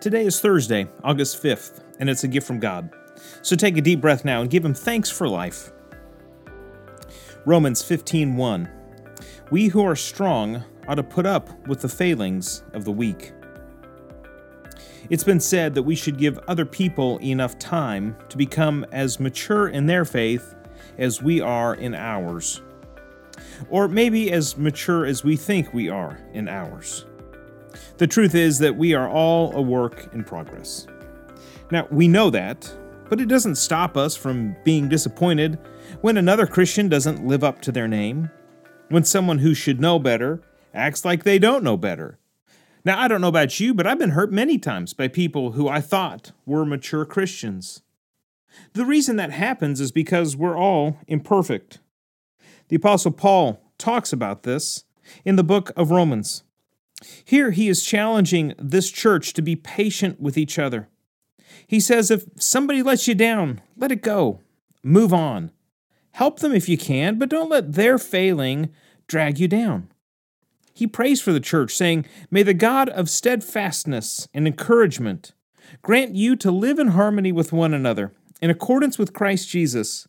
Today is Thursday, August 5th, and it's a gift from God. So take a deep breath now and give him thanks for life. Romans 15:1 We who are strong ought to put up with the failings of the weak. It's been said that we should give other people enough time to become as mature in their faith as we are in ours. Or maybe as mature as we think we are in ours. The truth is that we are all a work in progress. Now, we know that, but it doesn't stop us from being disappointed when another Christian doesn't live up to their name, when someone who should know better acts like they don't know better. Now, I don't know about you, but I've been hurt many times by people who I thought were mature Christians. The reason that happens is because we're all imperfect. The Apostle Paul talks about this in the book of Romans. Here he is challenging this church to be patient with each other. He says, if somebody lets you down, let it go. Move on. Help them if you can, but don't let their failing drag you down. He prays for the church, saying, May the God of steadfastness and encouragement grant you to live in harmony with one another, in accordance with Christ Jesus,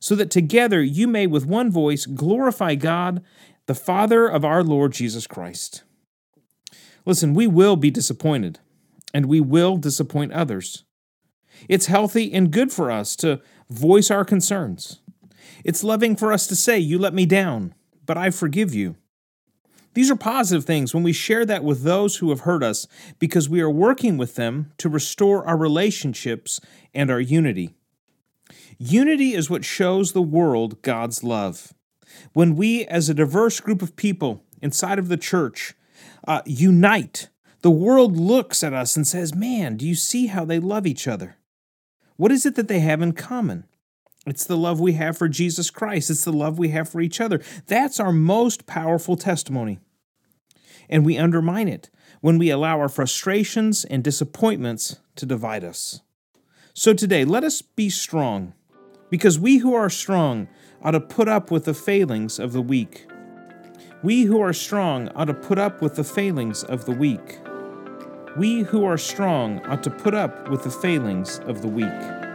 so that together you may with one voice glorify God, the Father of our Lord Jesus Christ. Listen, we will be disappointed, and we will disappoint others. It's healthy and good for us to voice our concerns. It's loving for us to say, You let me down, but I forgive you. These are positive things when we share that with those who have hurt us because we are working with them to restore our relationships and our unity. Unity is what shows the world God's love. When we, as a diverse group of people inside of the church, uh, unite, the world looks at us and says, Man, do you see how they love each other? What is it that they have in common? It's the love we have for Jesus Christ. It's the love we have for each other. That's our most powerful testimony. And we undermine it when we allow our frustrations and disappointments to divide us. So today, let us be strong, because we who are strong ought to put up with the failings of the weak. We who are strong ought to put up with the failings of the weak. We who are strong ought to put up with the failings of the weak.